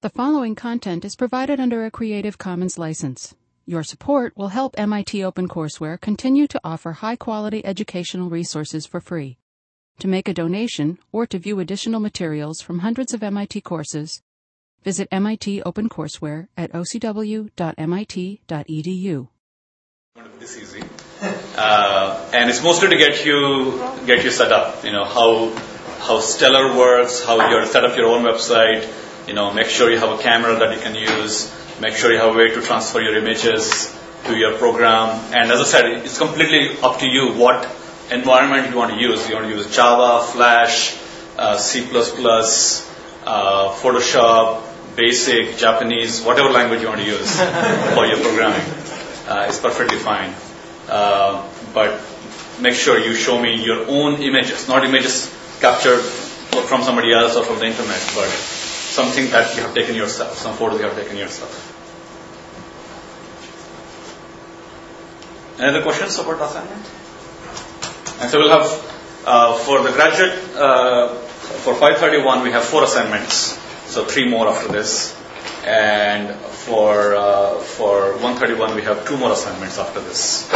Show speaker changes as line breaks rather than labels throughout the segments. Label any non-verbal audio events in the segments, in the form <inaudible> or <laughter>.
The following content is provided under a Creative Commons license. Your support will help MIT OpenCourseware continue to offer high quality educational resources for free. To make a donation or to view additional materials from hundreds of MIT courses, visit MIT OpenCourseware at ocw.mit.edu.
This easy, uh, and it's mostly to get you get you set up. You know how how Stellar works, how you set up your own website you know, make sure you have a camera that you can use, make sure you have a way to transfer your images to your program. And as I said, it's completely up to you what environment you want to use. You want to use Java, Flash, uh, C++, uh, Photoshop, Basic, Japanese, whatever language you want to use <laughs> for your programming. Uh, it's perfectly fine. Uh, but make sure you show me your own images, not images captured from somebody else or from the internet, but something that you have taken yourself, some photo you have taken yourself. Any other questions about assignment? And so we'll have, uh, for the graduate, uh, for 531, we have four assignments, so three more after this. And for, uh, for 131, we have two more assignments after this.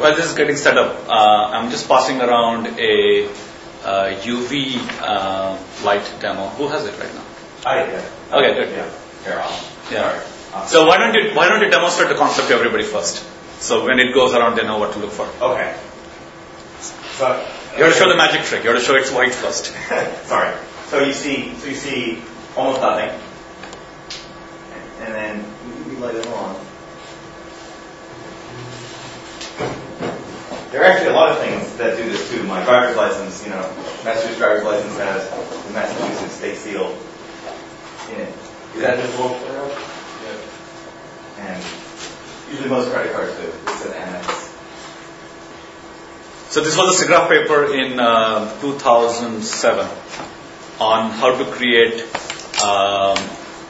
While this is getting set up, uh, I'm just passing around a uh, UV uh, light demo. Who has it right now?
I did.
Okay, good.
Yeah. Here, I'll.
Yeah. So why don't you why don't you demonstrate the concept to everybody first? So when it goes around, they know what to look for.
Okay. So
you have to show the magic trick. You have to show it's white first. <laughs>
Sorry. So you see, so you see almost nothing, and then you light it on. There are actually a lot of things that do this too. My driver's license, you know, Massachusetts driver's license has the Massachusetts state seal in it. Is that visible? Yeah. And usually most credit cards do. It's an Amex.
So this was a SIGGRAPH paper in uh, 2007 on how to create um,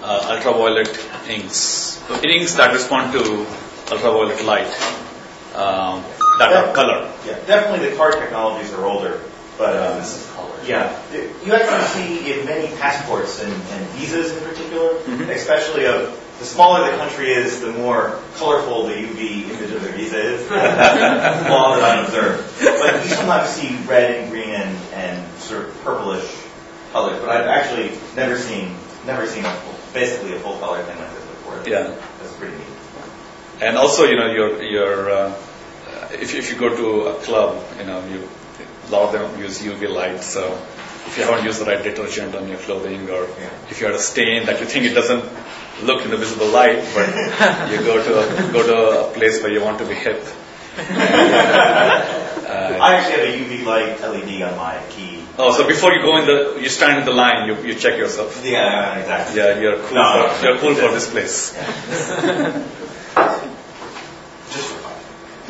uh, ultraviolet inks. So inks that respond to ultraviolet light. Um, that are color.
Yeah, definitely the card technologies are older, but um,
this is color.
Yeah, you actually see in many passports and, and visas in particular, mm-hmm. especially of the smaller the country is, the more colorful the UV image of the visa is. <laughs> Law that I observe. But you sometimes see red and green and, and sort of purplish colors. But I've actually never seen never seen a full, basically a full color thing like this before.
Yeah,
that's pretty neat.
And also, you know, your your uh, if, if you go to a club, you know, you, a lot of them use UV light, so if you haven't used the right detergent on your clothing, or yeah. if you had a stain that you think it doesn't look in the visible light, but you go to a, go to a place where you want to be hip. uh, <laughs>
I actually have a UV light LED on my key.
Oh, so before you go in the, you stand in the line, you, you check yourself.
Yeah, exactly.
Yeah, you're cool. No, for, you're cool for this place. Yeah. <laughs>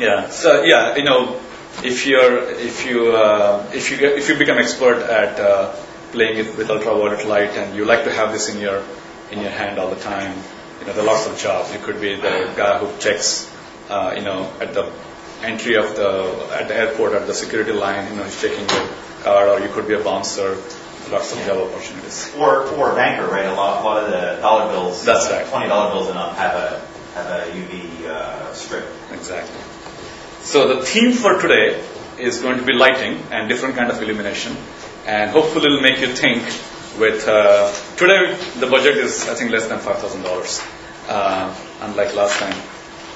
Yeah. So yeah, you know, if you're if you uh, if you get, if you become expert at uh, playing it with ultraviolet light and you like to have this in your in your hand all the time, you know, there are lots of jobs. You could be the guy who checks, uh, you know, at the entry of the at the airport at the security line, you know, he's checking your card, or you could be a bouncer. Lots of job opportunities.
Or or a banker, right? A lot, a lot of the dollar bills.
That's right.
Twenty dollar bills and up have a have a UV uh, strip.
Exactly. So the theme for today is going to be lighting and different kind of illumination, and hopefully it'll make you think. With uh, today, the budget is I think less than five thousand uh, dollars, unlike last time.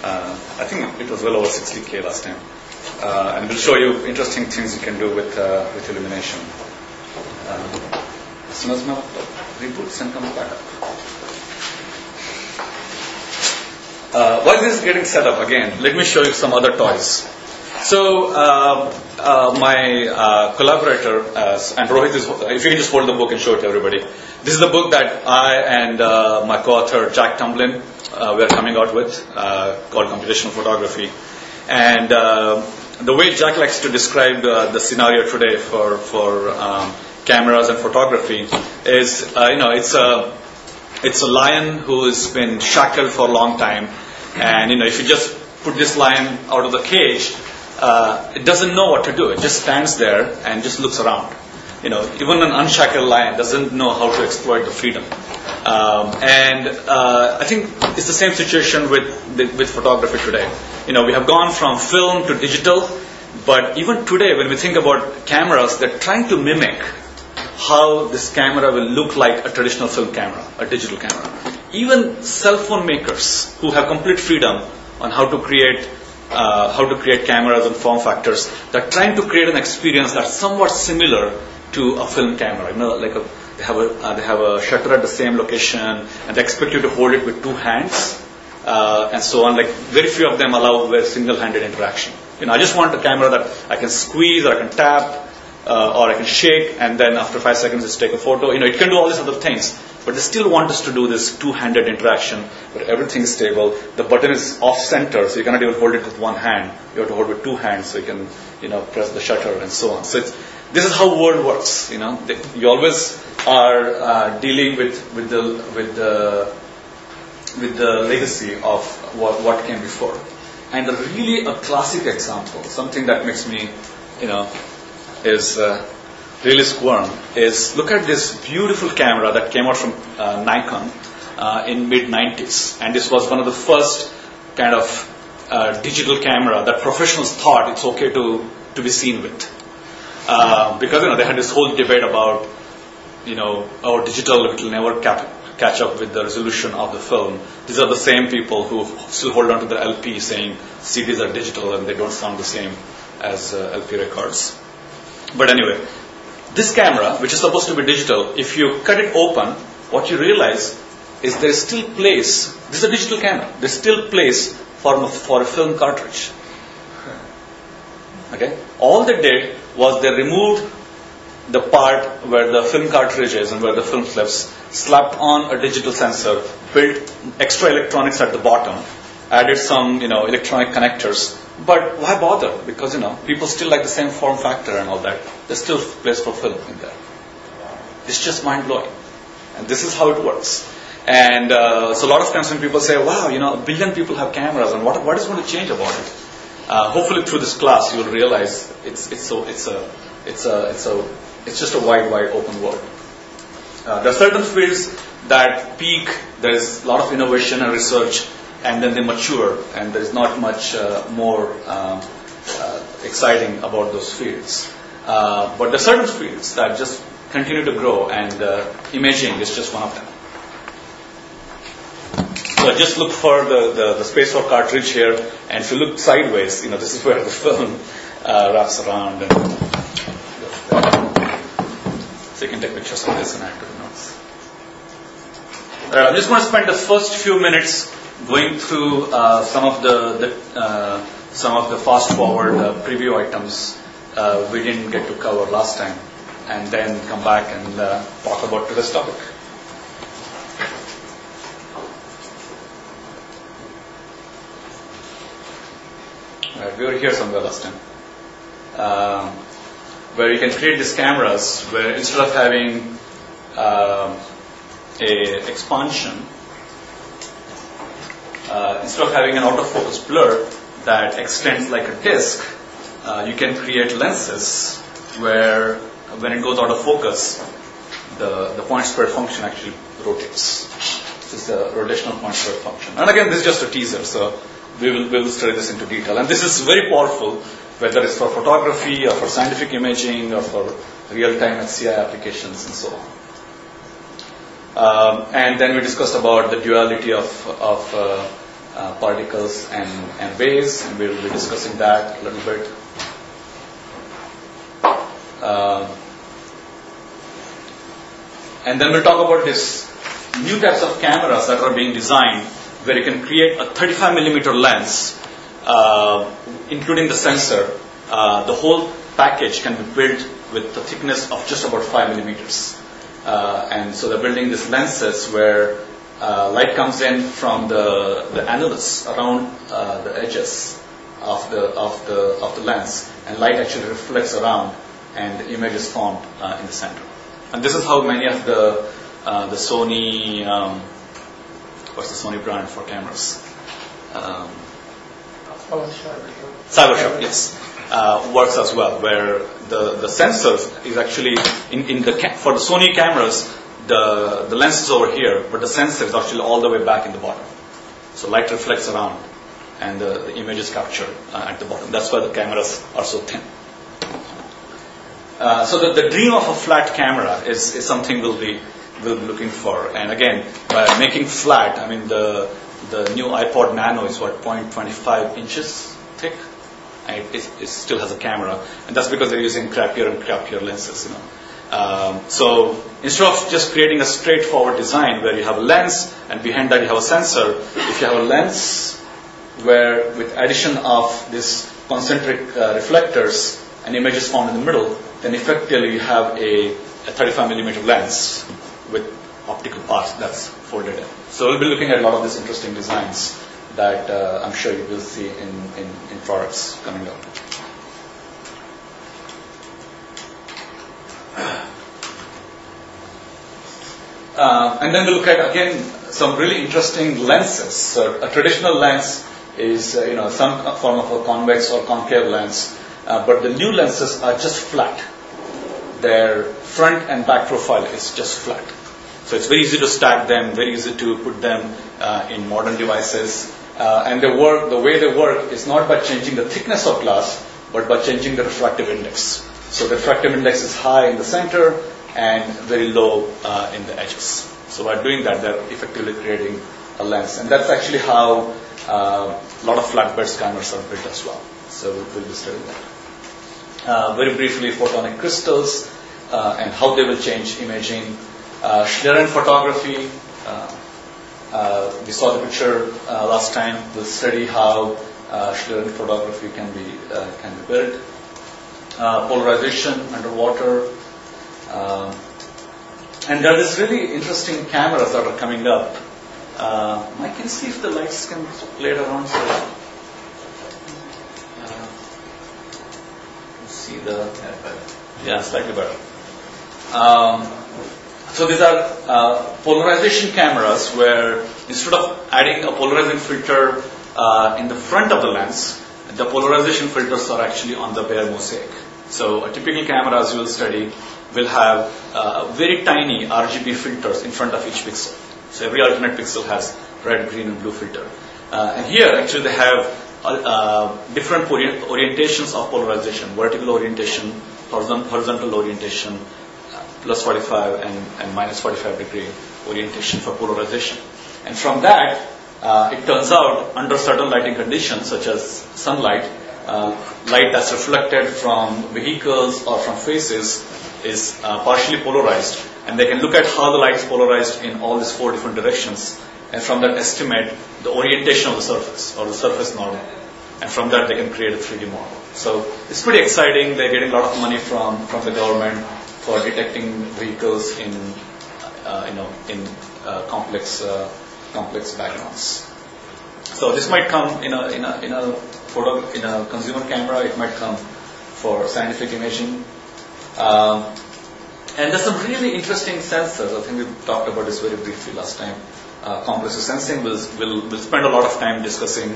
Uh, I think it was well over 60k last time, uh, and we'll show you interesting things you can do with uh, with illumination. Uh, as soon as my reboots and comes back up. Uh, while this is getting set up again, let me show you some other toys. So uh, uh, my uh, collaborator uh, and Rohit is, if you can just hold the book and show it to everybody. This is the book that I and my co-author Jack Tumblin uh, were coming out with called Computational Photography. And the way Jack likes to describe the scenario today for for um, cameras and photography is, you know, it's a it's a lion who's been shackled for a long time and you know, if you just put this lion out of the cage, uh, it doesn't know what to do. It just stands there and just looks around. You know, even an unshackled lion doesn't know how to exploit the freedom. Um, and uh, I think it's the same situation with with photography today. You know, we have gone from film to digital, but even today, when we think about cameras, they're trying to mimic how this camera will look like a traditional film camera, a digital camera. Even cell phone makers who have complete freedom on how to create uh, how to create cameras and form factors, they're trying to create an experience that's somewhat similar to a film camera. You know, like a, they have a uh, they have a shutter at the same location, and they expect you to hold it with two hands, uh, and so on. Like very few of them allow single-handed interaction. You know, I just want a camera that I can squeeze or I can tap uh, or I can shake, and then after five seconds, just take a photo. You know, it can do all these other things, but they still want us to do this two-handed interaction where everything is stable. The button is off-center, so you cannot even hold it with one hand. You have to hold it with two hands, so you can, you know, press the shutter and so on. So this is how world works. You know, you always are uh, dealing with with the with the with the legacy of what what came before. And really a classic example, something that makes me, you know, is uh, really squirm is look at this beautiful camera that came out from uh, Nikon uh, in mid 90s, and this was one of the first kind of uh, digital camera that professionals thought it's okay to to be seen with, uh, because you know they had this whole debate about you know our digital it will never cap- catch up with the resolution of the film. These are the same people who still hold on to the LP, saying CDs are digital and they don't sound the same as uh, LP records. But anyway, this camera, which is supposed to be digital, if you cut it open, what you realize is there is still place. This is a digital camera. There's still place for, for a film cartridge. Okay? All they did was they removed the part where the film cartridge is and where the film slips, slapped on a digital sensor, built extra electronics at the bottom, added some, you know, electronic connectors, but why bother? Because, you know, people still like the same form factor and all that. There's still place for film in there. It's just mind blowing. And this is how it works. And uh, so a lot of times when people say, wow, you know, a billion people have cameras, and what, what is going to change about it? Uh, hopefully through this class you'll realize it's, it's, so, it's, a, it's, a, it's, a, it's just a wide, wide open world. Uh, there are certain fields that peak, there's a lot of innovation and research, and then they mature, and there's not much uh, more um, uh, exciting about those fields. Uh, but there are certain fields that just continue to grow, and uh, imaging is just one of them. So just look for the, the, the, space for cartridge here, and if you look sideways, you know, this is where the film uh, wraps around. And, so you can take pictures of this and add to the notes. Uh, I'm just going to spend the first few minutes going through uh, some of the, the uh, some of the fast forward uh, preview items uh, we didn't get to cover last time, and then come back and uh, talk about today's topic. Right, we were here somewhere last time, um, where you can create these cameras where instead of having um, a expansion uh, instead of having an autofocus blur that extends like a disk, uh, you can create lenses where when it goes out of focus, the, the point spread function actually rotates. This is a rotational point spread function. And again, this is just a teaser, so we will, we will study this into detail. And this is very powerful, whether it's for photography or for scientific imaging or for real-time HCI applications and so on. Um, and then we discussed about the duality of, of uh, uh, particles and, and waves, and we will be discussing that a little bit. Uh, and then we'll talk about this new types of cameras that are being designed where you can create a 35 millimeter lens, uh, including the sensor. Uh, the whole package can be built with the thickness of just about 5 millimeters. Uh, and so they're building these lenses where uh, light comes in from the, the annulus around uh, the edges of the, of, the, of the lens, and light actually reflects around, and the image is formed uh, in the center. And this is how many of the, uh, the Sony, um, what's the Sony brand for cameras? Um,
Cybershot.
Yes, uh, works as well, where the, the sensors is actually in, in the for the Sony cameras, the the lens is over here, but the sensor is actually all the way back in the bottom. So light reflects around, and the, the image is captured uh, at the bottom. That's why the cameras are so thin. Uh, so the, the dream of a flat camera is, is something we'll be we'll be looking for. And again, by making flat, I mean the the new iPod Nano is what 0.25 inches thick, and it, it, it still has a camera, and that's because they're using crappier and crappier lenses. You know. Um, so instead of just creating a straightforward design where you have a lens and behind that you have a sensor, if you have a lens where with addition of this concentric uh, reflectors, an image is found in the middle, then effectively you have a, a 35 millimeter lens with optical parts that's folded in. So we'll be looking at a lot of these interesting designs that uh, I'm sure you will see in, in, in products coming up. Uh, and then we look at again some really interesting lenses. So a traditional lens is uh, you know some form of a convex or concave lens, uh, but the new lenses are just flat. Their front and back profile is just flat. So it's very easy to stack them, very easy to put them uh, in modern devices. Uh, and they work, the way they work is not by changing the thickness of glass, but by changing the refractive index. So the refractive index is high in the center and very low uh, in the edges. So by doing that, they're effectively creating a lens. And that's actually how uh, a lot of flatbed scanners are built as well. So we'll, be studying that. Uh, very briefly, photonic crystals uh, and how they will change imaging. Uh, Schlieren photography. Uh, uh, we saw the picture last time. We'll study how Schlieren photography can be can be built. Polarization underwater. Um, and there are these really interesting cameras that are coming up. Uh, I can see if the lights can play it around. So, uh, see the yeah, slightly better. Um, so these are uh, polarization cameras where instead of adding a polarizing filter uh, in the front of the lens, the polarization filters are actually on the Bayer mosaic. So a typical camera, as you will study, will have uh, very tiny RGB filters in front of each pixel. So every alternate pixel has red, green, and blue filter. Uh, and here, actually, they have uh, different orientations of polarization: vertical orientation, horizontal orientation, plus 45 and, and minus 45 degree orientation for polarization. And from that, uh, it turns out under certain lighting conditions, such as sunlight, uh, light that's reflected from vehicles or from faces is uh, partially polarized. And they can look at how the light is polarized in all these four different directions. And from that, estimate the orientation of the surface or the surface normal. And from that, they can create a 3D model. So it's pretty exciting. They're getting a lot of money from, from the government for detecting vehicles in, uh, you know, in uh, complex, uh, complex backgrounds. So this might come in a, in a, in a photo, in a consumer camera. It might come for scientific imaging. Um, and there's some really interesting sensors. I think we talked about this very briefly last time. Uh, compressive sensing, we'll, we'll, we'll, spend a lot of time discussing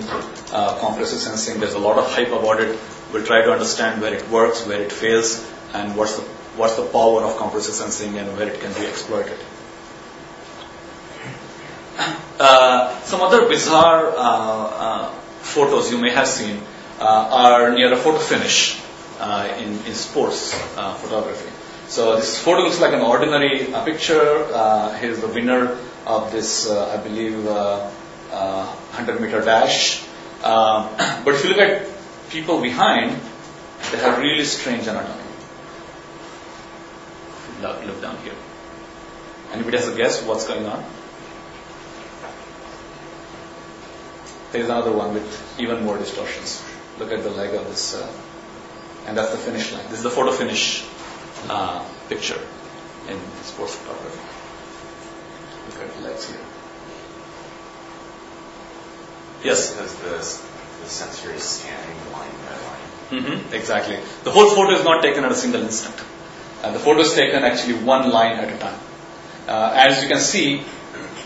uh, compressive sensing. There's a lot of hype about it. We'll try to understand where it works, where it fails, and what's the what's the power of compressive sensing and where it can be exploited. Uh, some other bizarre uh, uh, photos you may have seen uh, are near a photo finish uh, in, in sports uh, photography. So this photo looks like an ordinary picture. here's the winner of this, I believe, 100 meter dash. Um, <clears throat> but if you look at people behind, they have really strange anatomy look, look down here. Anybody has a guess what's going on? There's another one with even more distortions. Look at the leg of this, uh, and that's the finish line. This is the photo finish uh, picture in sports photography. Look at the legs here. Yes?
Because the, the sensor is scanning line by line.
Mm-hmm, exactly. The whole photo is not taken at a single instant. Uh, the photo is taken actually one line at a time. Uh, as you can see,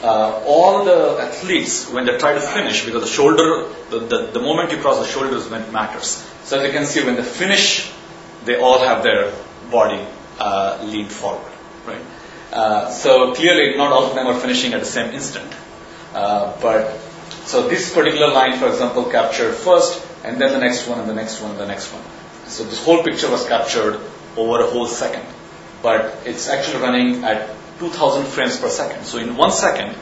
uh, all the athletes, when they try to finish, because the shoulder, the, the, the moment you cross the shoulder is when it matters. So as you can see, when they finish, they all have their body uh, leaned forward, right? Uh, so clearly, not all of them are finishing at the same instant. Uh, but so this particular line, for example, captured first, and then the next one, and the next one, and the next one. So this whole picture was captured over a whole second, but it's actually running at 2,000 frames per second. So in one second,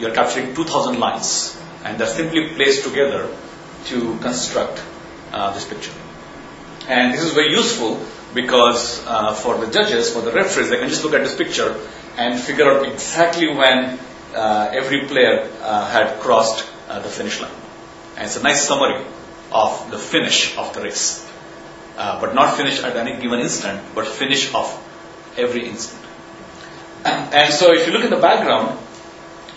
you're capturing 2,000 lines, and they're simply placed together to construct uh, this picture. And this is very useful because uh, for the judges, for the referees, they can just look at this picture and figure out exactly when uh, every player uh, had crossed uh, the finish line. And it's a nice summary of the finish of the race. Uh, but not finish at any given instant, but finish of every instant. And, so if you look in the background,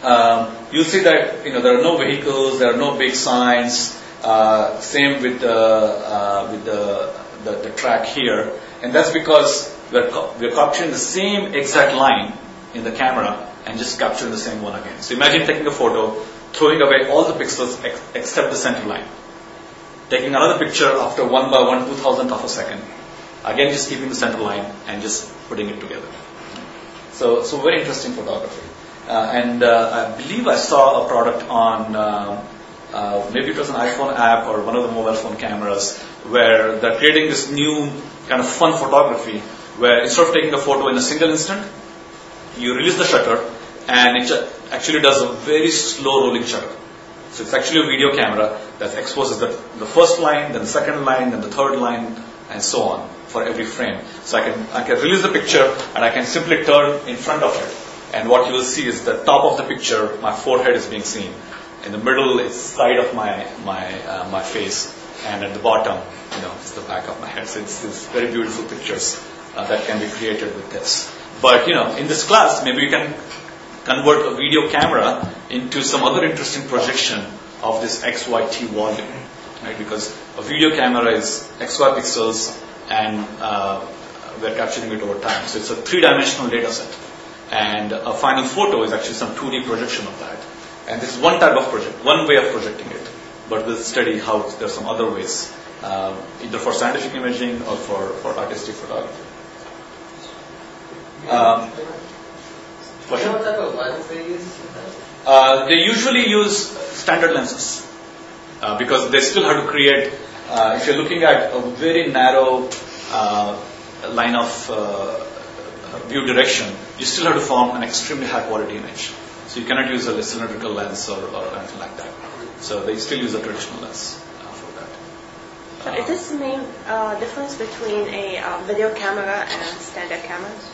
um, you'll see that you know there are no vehicles, there are no big signs. Uh, same with the uh, with the, the, the track here, and that's because we're co- we're capturing the same exact line in the camera and just capturing the same one again. So imagine taking a photo, throwing away all the pixels ex- except the center line, taking another picture after one by one two thousandth of a second, again just keeping the center line and just putting it together. So so very interesting photography. Uh, and uh, I believe I saw a product on uh, uh, maybe it was an iPhone app or one of the mobile phone cameras where they're creating this new kind of fun photography where instead of taking a photo in a single instant, you release the shutter and it actually does a very slow rolling shutter. So it's actually a video camera that exposes the, the first line, then the second line, then the third line, and so on for every frame. So I can I can release the picture and I can simply turn in front of it. And what you will see is the top of the picture, my forehead is being seen. In the middle, it's side of my my uh, my face, and at the bottom, you know, it's the back of my head. So it's, it's very beautiful pictures uh, that can be created with this. But you know, in this class, maybe you can convert a video camera into some other interesting projection of this XYT volume, right? Because a video camera is XY pixels, and uh, we're capturing it over time. So it's a three-dimensional data set, and a final photo is actually some 2D projection of that. And this is one type of project, one way of projecting it. But we'll study how there are some other ways, uh, either for scientific imaging or for, for artistic photography. Um,
what type of lens they use?
Uh, they usually use standard lenses uh, because they still have to create. Uh, if you're looking at a very narrow uh, line of uh, view direction, you still have to form an extremely high quality image. So you cannot use a cylindrical lens or, or anything like that. So they still use a traditional lens uh, for that.
So is this the main uh, difference between a uh, video camera and standard cameras?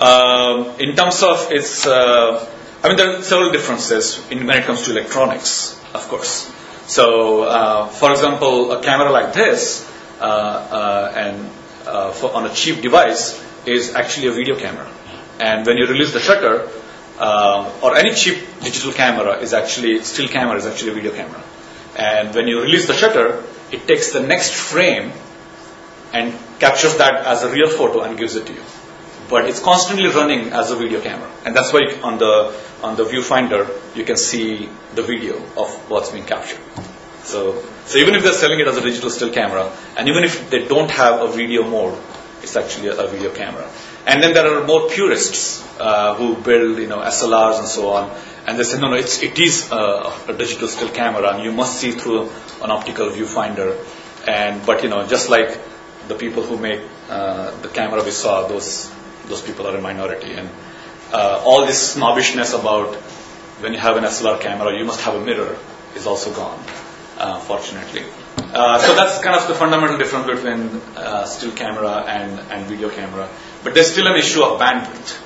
Um, in terms of its, uh, I mean, there are several differences in, when it comes to electronics, of course. So, uh, for example, a camera like this, uh, uh, and uh, for, on a cheap device, is actually a video camera. And when you release the shutter, or any cheap digital camera is actually still camera is actually a video camera. And when you release the shutter, it takes the next frame and captures that as a real photo and gives it to you but it's constantly running as a video camera, and that's why on the on the viewfinder you can see the video of what's being captured. So, so even if they're selling it as a digital still camera, and even if they don't have a video mode, it's actually a, a video camera. And then there are more purists uh, who build you know SLRs and so on, and they say no, no, it's, it is a, a digital still camera, and you must see through an optical viewfinder. And but you know just like the people who make uh, the camera we saw, those those people are a minority. And uh, all this snobbishness about when you have an SLR camera, you must have a mirror is also gone, uh, fortunately. Uh, so that's kind of the fundamental difference between uh, still camera and, and video camera. But there's still an issue of bandwidth,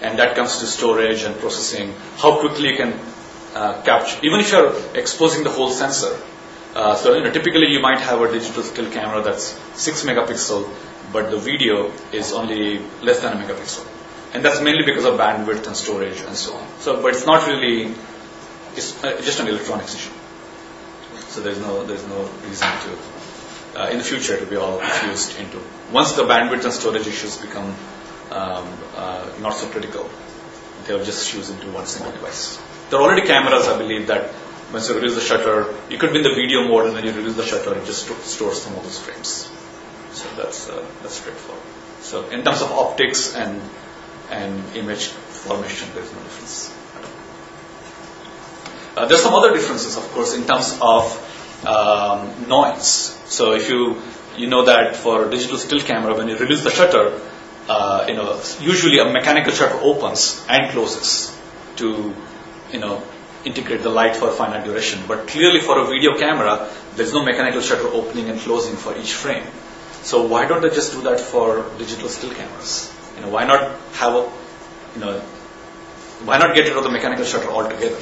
and that comes to storage and processing. How quickly you can uh, capture, even if you're exposing the whole sensor. Uh, so you know, typically you might have a digital still camera that's six megapixel, but the video is only less than a megapixel. And that's mainly because of bandwidth and storage and so on. So, but it's not really, it's uh, just an electronics issue. So there's no, there's no reason to, uh, in the future will be all fused into, once the bandwidth and storage issues become um, uh, not so critical, they'll just fuse into one single device. There are already cameras, I believe, that once you release the shutter, you could be in the video mode and then you release the shutter, it just sto- stores some of those frames. So that's, uh, that's straightforward. So in terms of optics and, and image formation, there's no difference. Uh, there's some other differences, of course, in terms of um, noise. So if you you know that for a digital still camera, when you release the shutter, uh, you know usually a mechanical shutter opens and closes to you know integrate the light for a finite duration. But clearly, for a video camera, there's no mechanical shutter opening and closing for each frame. So why don't they just do that for digital still cameras? You know, why not have a you know why not get rid of the mechanical shutter altogether?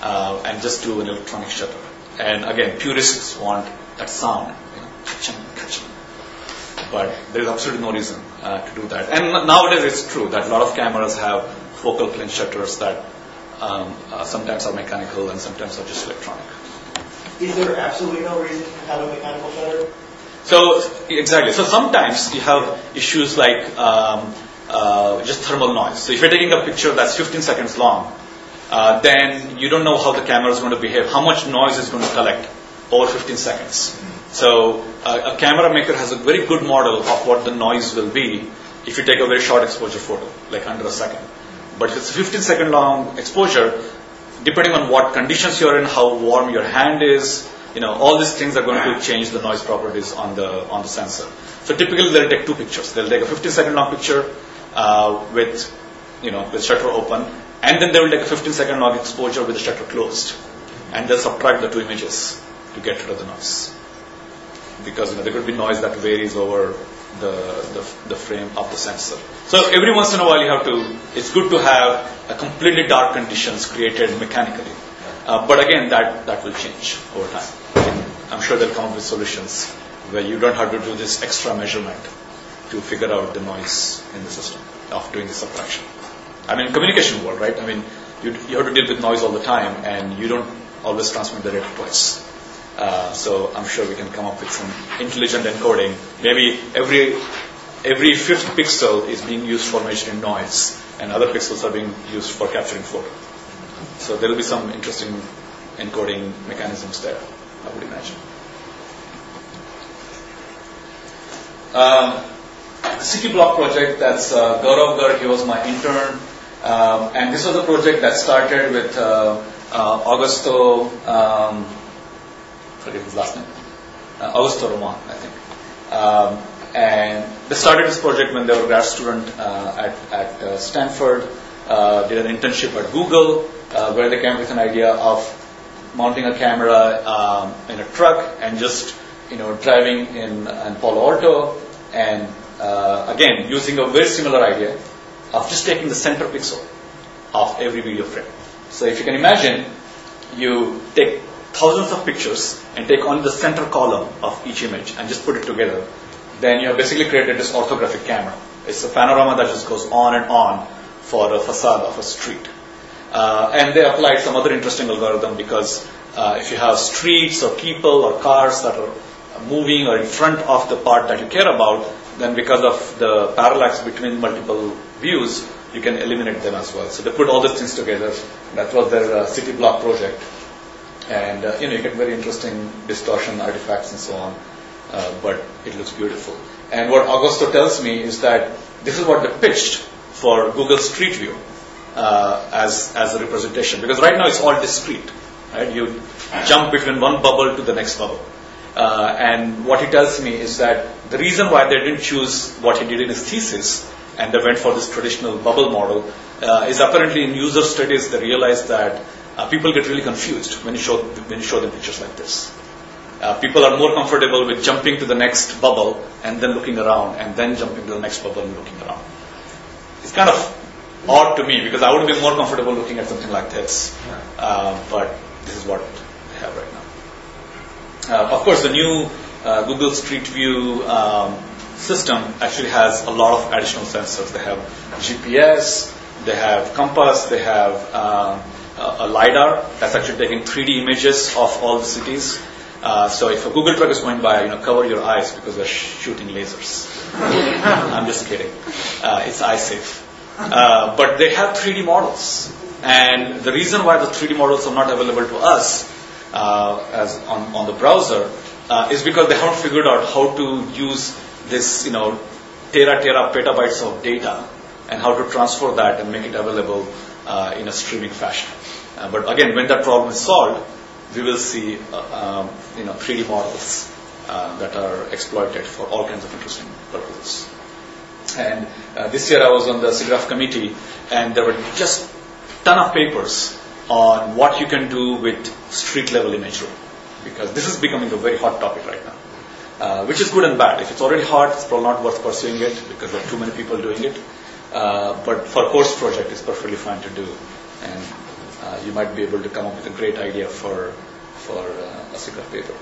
uh, and just do an electronic shutter. And again, purists want that sound, you know, ka-ching, ka-ching. But there is absolutely no reason uh, to do that. And nowadays it's true that a lot of cameras have focal plane shutters that um, uh, sometimes are mechanical and sometimes are just electronic.
Is there absolutely no reason to have a mechanical shutter?
So exactly. So sometimes you have issues like um, uh, just thermal noise. So if you're taking a picture that's 15 seconds long, uh, then you don't know how the camera is going to behave, how much noise is going to collect over 15 seconds. So uh, a camera maker has a very good model of what the noise will be if you take a very short exposure photo, like under a second. But if it's a 15 second long exposure, depending on what conditions you're in, how warm your hand is, you know, all these things are going to change the noise properties on the on the sensor. So typically they'll take two pictures. They'll take a 15 second long picture uh, with, you know, with shutter open, and then they will take a 15 second long exposure with the shutter closed, and they'll subtract the two images to get rid of the noise. Because you know, there could be noise that varies over the, the, the frame of the sensor. So every once in a while you have to, it's good to have a completely dark conditions created mechanically. Uh, but again, that, that will change over time. I'm sure they'll come up with solutions where you don't have to do this extra measurement to figure out the noise in the system of doing the subtraction. I mean, communication world, right? I mean, you, you have to deal with noise all the time, and you don't always transmit the data twice. Uh, so I'm sure we can come up with some intelligent encoding. Maybe every every fifth pixel is being used for measuring noise, and other pixels are being used for capturing photo. So there will be some interesting encoding mechanisms there, I would imagine. Um, City Block project, that's uh, Gaurav he was my intern. Um, and this was a project that started with uh, uh, Augusto, um, forget his last name, uh, Augusto Roman, I think. Um, and they started this project when they were grad student uh, at, at uh, Stanford, uh, did an internship at Google, uh, where they came up with an idea of mounting a camera um, in a truck and just you know driving in, in Palo Alto and uh, again using a very similar idea of just taking the center pixel of every video frame. So if you can imagine, you take thousands of pictures and take only the center column of each image and just put it together, then you have basically created this orthographic camera. It's a panorama that just goes on and on for a facade of a street. Uh, and they applied some other interesting algorithm because uh, if you have streets or people or cars that are moving or in front of the part that you care about, then because of the parallax between multiple views, you can eliminate them as well. So they put all these things together. That was their uh, city block project. And uh, you know, you get very interesting distortion artifacts and so on. Uh, but it looks beautiful. And what Augusto tells me is that this is what they pitched for Google Street View uh, as as a representation because right now it's all discrete. Right, you jump between one bubble to the next bubble. Uh, and what he tells me is that the reason why they didn't choose what he did in his thesis and they went for this traditional bubble model uh, is apparently in user studies they realized that uh, people get really confused when you show when you show them pictures like this. Uh, people are more comfortable with jumping to the next bubble and then looking around and then jumping to the next bubble and looking around. It's kind of odd to me because I would be more comfortable looking at something like this. Uh, but this is what I have right now. Uh, of course, the new uh, Google Street View um, system actually has a lot of additional sensors. They have GPS, they have compass, they have um, a, a LiDAR that's actually taking 3D images of all the cities. Uh, so if a Google truck is going by, you know, cover your eyes because they're shooting lasers. <laughs> I'm just kidding. Uh, it's eye safe. Uh, but they have 3D models. And the reason why the 3D models are not available to us uh, as on, on the browser uh, is because they haven't figured out how to use this, you know, tera tera petabytes of data and how to transfer that and make it available uh, in a streaming fashion. Uh, but again, when that problem is solved, we will see, um, you know, 3D models that are exploited for all kinds of interesting purposes. And uh, this year I was on the SIGGRAPH committee, and there were just ton of papers on what you can do with street level imagery, because this is becoming a very hot topic right now. Uh, which is good and bad. If it's already hot, it's probably not worth pursuing it because there are too many people doing it. Uh, but for a course project, it's perfectly fine to do, and uh, you might be able to come up with a great idea for for uh, a SIGGRAPH paper.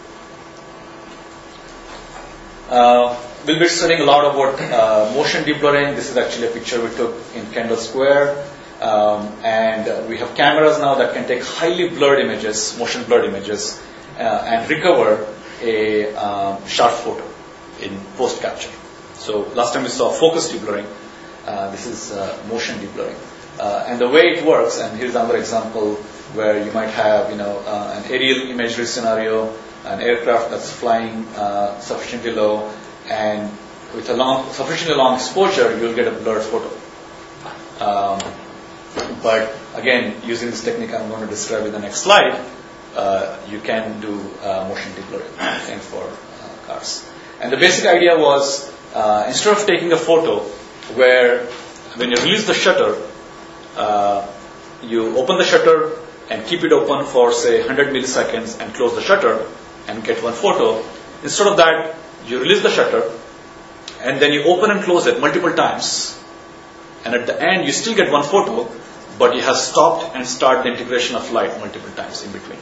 Uh, we'll be studying a lot about uh, motion deblurring. This is actually a picture we took in Kendall Square. Um, and uh, we have cameras now that can take highly blurred images, motion blurred images, uh, and recover a um, sharp photo in post capture. So last time we saw focus deblurring. Uh, this is uh, motion deblurring. and the way it works, and here's another example where you might have, you know, an aerial imagery scenario an aircraft that's flying uh, sufficiently low and with a long, sufficiently long exposure, you'll get a blurred photo. Um, but again, using this technique I'm going to describe in the next slide, uh, you can do uh, motion deblurring, same for uh, cars. And the basic idea was uh, instead of taking a photo where when you release the shutter, uh, you open the shutter and keep it open for say 100 milliseconds and close the shutter, and get one photo. Instead of that, you release the shutter and then you open and close it multiple times. And at the end, you still get one photo, but you have stopped and start the integration of light multiple times in between.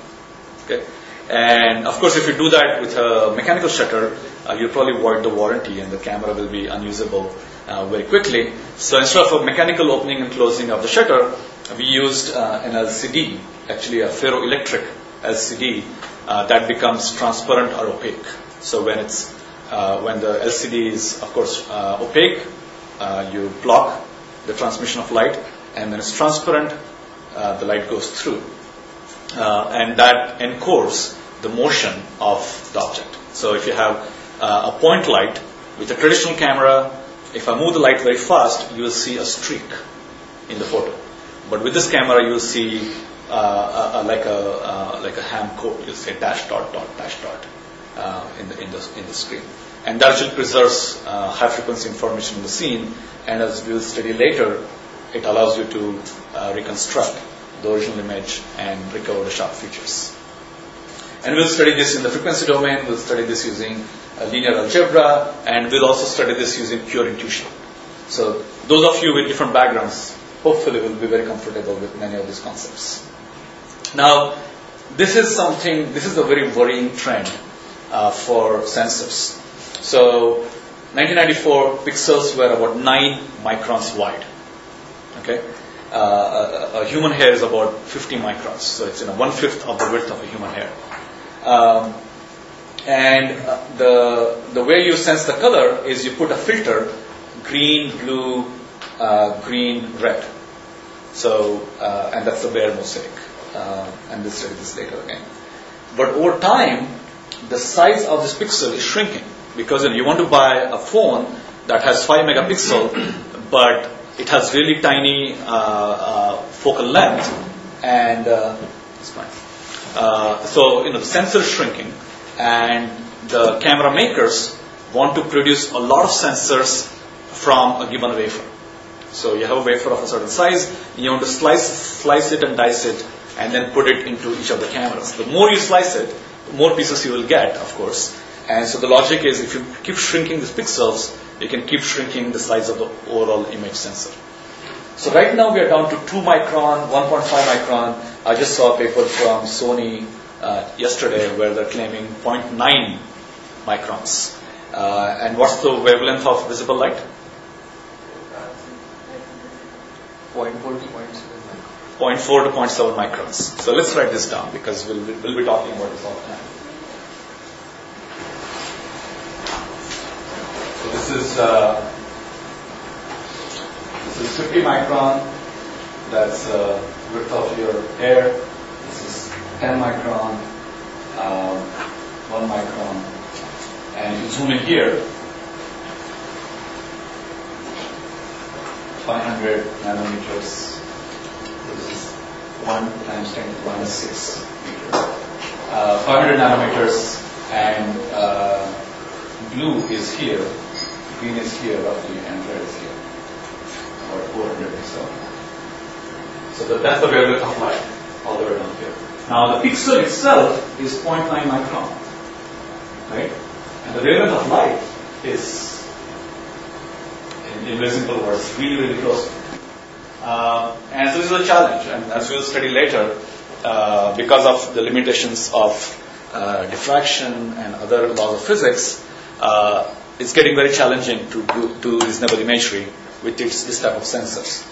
Okay? And of course, if you do that with a mechanical shutter, uh, you'll probably void the warranty and the camera will be unusable uh, very quickly. So instead of a mechanical opening and closing of the shutter, we used uh, an LCD, actually a ferroelectric LCD, uh, that becomes transparent or opaque. So when it's uh, when the LCD is, of course, uh, opaque, uh, you block the transmission of light, and when it's transparent, uh, the light goes through, uh, and that encodes the motion of the object. So if you have a point light with a traditional camera, if I move the light very fast, you will see a streak in the photo. But with this camera, you will see uh, uh, like a uh, like a ham code. You say dash dot dot dash dot in the in the in the screen, and that actually preserves high frequency information in the scene. And as we'll study later, it allows you to reconstruct the original image and recover the sharp features. And we'll study this in the frequency domain, we'll study this using linear algebra, and we'll also study this using pure intuition. So those of you with different backgrounds hopefully will be very comfortable with many of these concepts. Now, this is something, this is a very worrying trend uh, for sensors. So, 1994, pixels were about 9 microns wide. Okay? Uh, a, a, human hair is about 50 microns, so it's you know, one fifth of the width of a human hair. Um, and uh, the, the way you sense the color is you put a filter green, blue, uh, green, red. So, uh, and that's the Bayer mosaic uh, and we'll study this later again. But over time, the size of this pixel is shrinking because you, know, you want to buy a phone that has 5 megapixel, <clears throat> but it has really tiny uh, uh, focal length, and uh, it's fine. Uh, so you know the sensor is shrinking, and the camera makers want to produce a lot of sensors from a given wafer. So you have a wafer of a certain size, you want to slice slice it and dice it and then put it into each of the cameras. The more you slice it, the more pieces you will get, of course. And so the logic is if you keep shrinking these pixels, you can keep shrinking the size of the overall image sensor. So right now we are down to 2 micron, 1.5 micron. I just saw a paper from Sony uh, yesterday where they're claiming 0.9 microns. Uh, and what's the wavelength of visible light? 0.4 to 0.7. 0.4 to 0.7 microns. So let's write this down because we'll, we'll be talking about this all the time. So this is uh, this is 50 50 micron, that's uh, width of your hair. This is 10 micron, um, 1 micron. And you zoom in here, 500 nanometers. This is 1 times 10 to the minus 6 meters. Uh, 500 nanometers and uh, blue is here, green is here roughly, and red is here, or 400 or so. So that, that's the wavelength of light, all the way down here. Now the pixel itself is 0.9 micron, right? And the wavelength of light is, in invisible words, really, really close. Uh, and so this is a challenge, and as we'll study later, uh, because of the limitations of uh, diffraction and other laws of physics, uh, it's getting very challenging to do, do reasonable imagery with its, this type of sensors.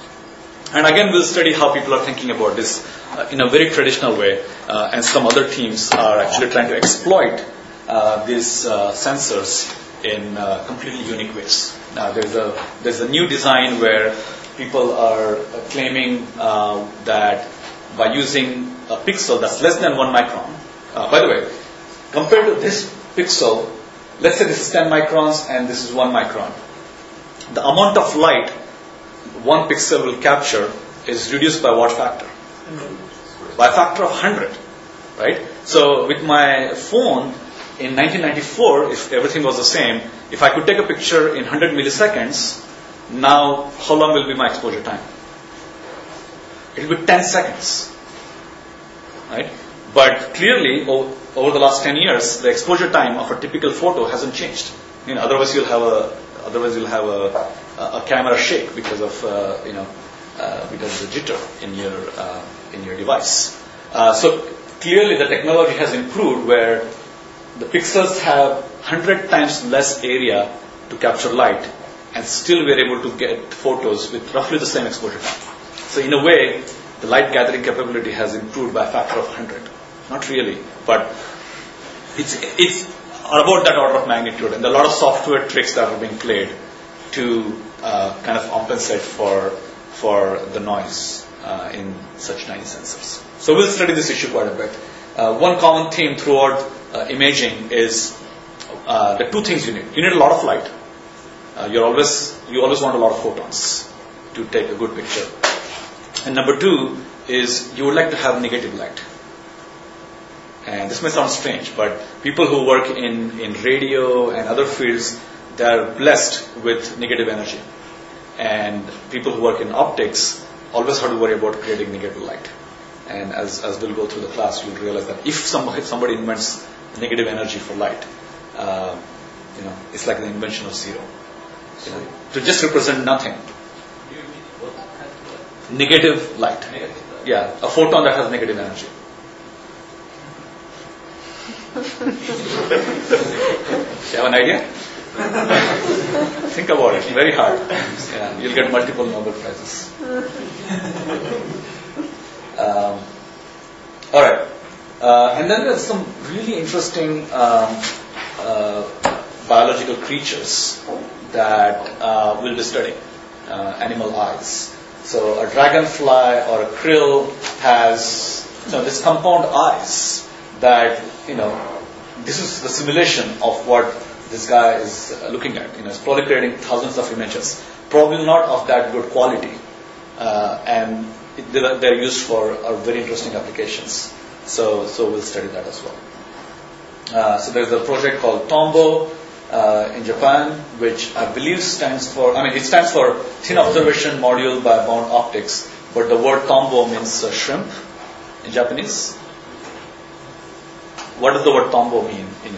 And again, we'll study how people are thinking about this uh, in a very traditional way, uh, and some other teams are actually trying to exploit uh, these uh, sensors in uh, completely unique ways. Now, there's a there's a new design where people are claiming uh, that by using a pixel that's less than one micron. Uh, by the way, compared to this pixel, let's say this is 10 microns and this is one micron. The amount of light one pixel will capture is reduced by what factor? By a factor of 100, right? So with my phone in 1994, if everything was the same, if I could take a picture in 100 milliseconds, now how long will be my exposure time? It will be 10 seconds, right? But clearly, over the last 10 years, the exposure time of a typical photo hasn't changed. You know, otherwise you'll have a otherwise you'll have a, a camera shake because of uh, you know uh, because of the jitter in your uh, in your device. Uh, so clearly, the technology has improved where the pixels have 100 times less area to capture light, and still we're able to get photos with roughly the same exposure time. So in a way, the light gathering capability has improved by a factor of 100. Not really, but it's, it's about that order of magnitude, and there are a lot of software tricks that are being played to uh, kind of compensate for, for the noise uh, in such tiny sensors. So we'll study this issue quite a bit. Uh, one common theme throughout uh, imaging is uh, the two things you need. You need a lot of light. Uh, you're always, you always want a lot of photons to take a good picture. And number two is you would like to have negative light. And this may sound strange, but people who work in, in radio and other fields, they are blessed with negative energy. And people who work in optics always have to worry about creating negative light. And as, as we'll go through the class, you'll realize that if somebody, if somebody invents negative energy for light, uh, you know, it's like the invention of zero. To just represent nothing. Negative light. Yeah, a photon that has negative energy. <laughs> you have an idea? <laughs> Think about it. Very hard. Yeah, you'll get multiple Nobel prizes. <laughs> Um, all right. Uh, and then there's some really interesting um, uh, biological creatures that uh, we'll be studying. Uh, animal eyes. So a dragonfly or a krill has you know, this compound eyes that you know this is the simulation of what this guy is uh, looking at. You know, it's probably creating thousands of images, probably not of that good quality, uh, and it, they're, they're used for uh, very interesting applications. So, so we'll study that as well. Uh, so there's a project called Tombo uh, in Japan, which I believe stands for. I mean, it stands for Thin Observation Module by Bound Optics, but the word Tombo means uh, shrimp in Japanese. What does the word Tombo mean in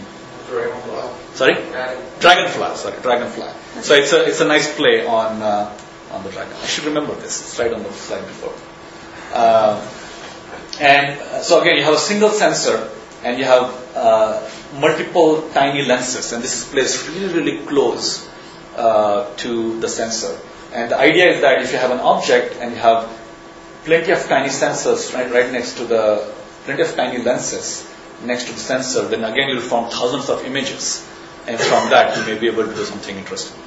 Dragonfly. Sorry? Dragonfly. Sorry, dragonfly. So it's a it's a nice play on uh, on the dragon. I should remember this. It's right on the slide before. Uh, and uh, so again, you have a single sensor, and you have uh, multiple tiny lenses, and this is placed really really close uh, to the sensor. And the idea is that if you have an object and you have plenty of tiny sensors right right next to the plenty of tiny lenses next to the sensor, then again you'll form thousands of images, and from that you may be able to do something interesting.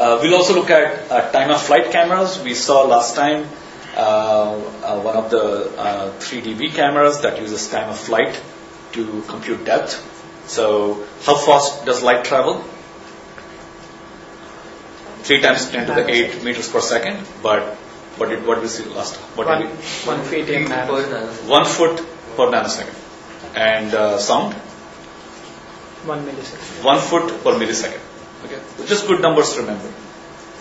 Uh, we'll also look at uh, time of flight cameras. We saw last time one of the uh, 3DV cameras that uses time of flight to compute depth. So, how fast does light travel? Three times 10 to the 8 meters per second. But what did what did we see last time? What
One,
did we,
one feet in
Per nanosecond.
one foot per nanosecond. And uh, sound?
One millisecond.
one foot per millisecond. Okay, just good numbers to remember.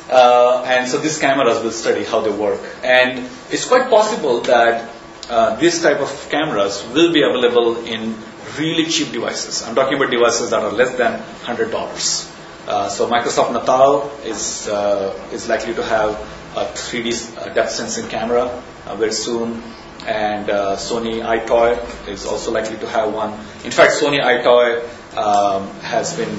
Uh, and so these cameras will study how they work. And it's quite possible that uh, this type of cameras will be available in really cheap devices. I'm talking about devices that are less than $100. Uh, so Microsoft Natal is, uh, is likely to have a 3D uh, depth sensing camera uh, very soon. And Sony EyeToy is also likely to have one. In fact, Sony EyeToy um, has been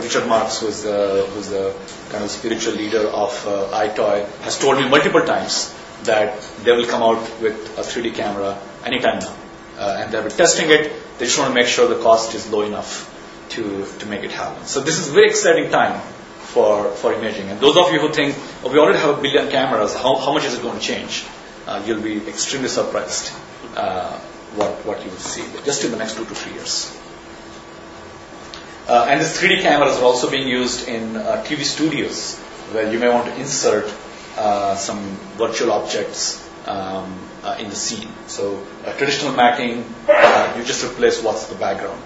Richard Marks, who's the who's the kind of spiritual leader of uh, EyeToy, has told me multiple times that they will come out with a 3D camera anytime now, uh, and they've been testing it. They just want to make sure the cost is low enough to to make it happen. So this is a very exciting time for for imaging. And those of you who think oh, we already have a billion cameras, how how much is it going to change? Uh, you'll be extremely surprised uh, what what you will see just in the next two to three years. Uh, and these 3D cameras are also being used in uh, TV studios where you may want to insert uh, some virtual objects um, uh, in the scene. So a traditional mapping, uh, you just replace what's the background.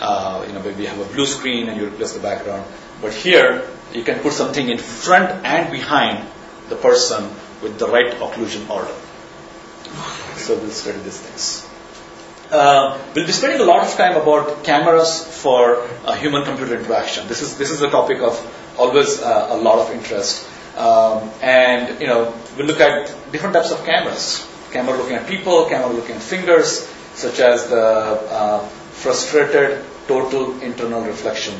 Uh, you know, maybe you have a blue screen and you replace the background. But here, you can put something in front and behind the person with the right occlusion order. So we'll study these things. Uh, we'll be spending a lot of time about cameras for uh, human-computer interaction. This is this is a topic of always uh, a lot of interest, um, and you know we'll look at different types of cameras. Camera looking at people, camera looking at fingers, such as the uh, frustrated total internal reflection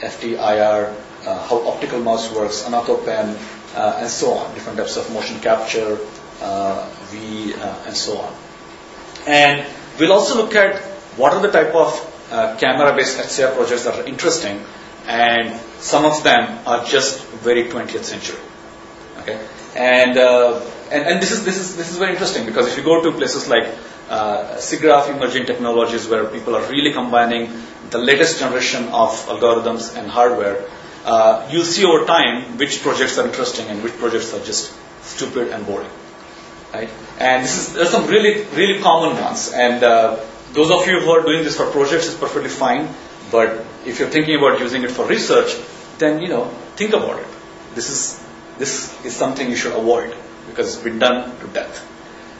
FTIR, uh, how optical mouse works, Anoto pen, uh, and so on. Different types of motion capture, V, and so on. And we'll also look at what are the type of uh, camera-based HCI projects that are interesting, and some of them are just very 20th century. Okay, and uh, and, and this is this is this is very interesting because if you go to places like uh, SIGGRAPH emerging technologies where people are really combining the latest generation of algorithms and hardware, uh, you'll see over time which projects are interesting and which projects are just stupid and boring right? And this is there's some really really common ones, and uh, those of you who are doing this for projects is perfectly fine. But if you're thinking about using it for research, then you know think about it. This is this is something you should avoid because it's been done to death.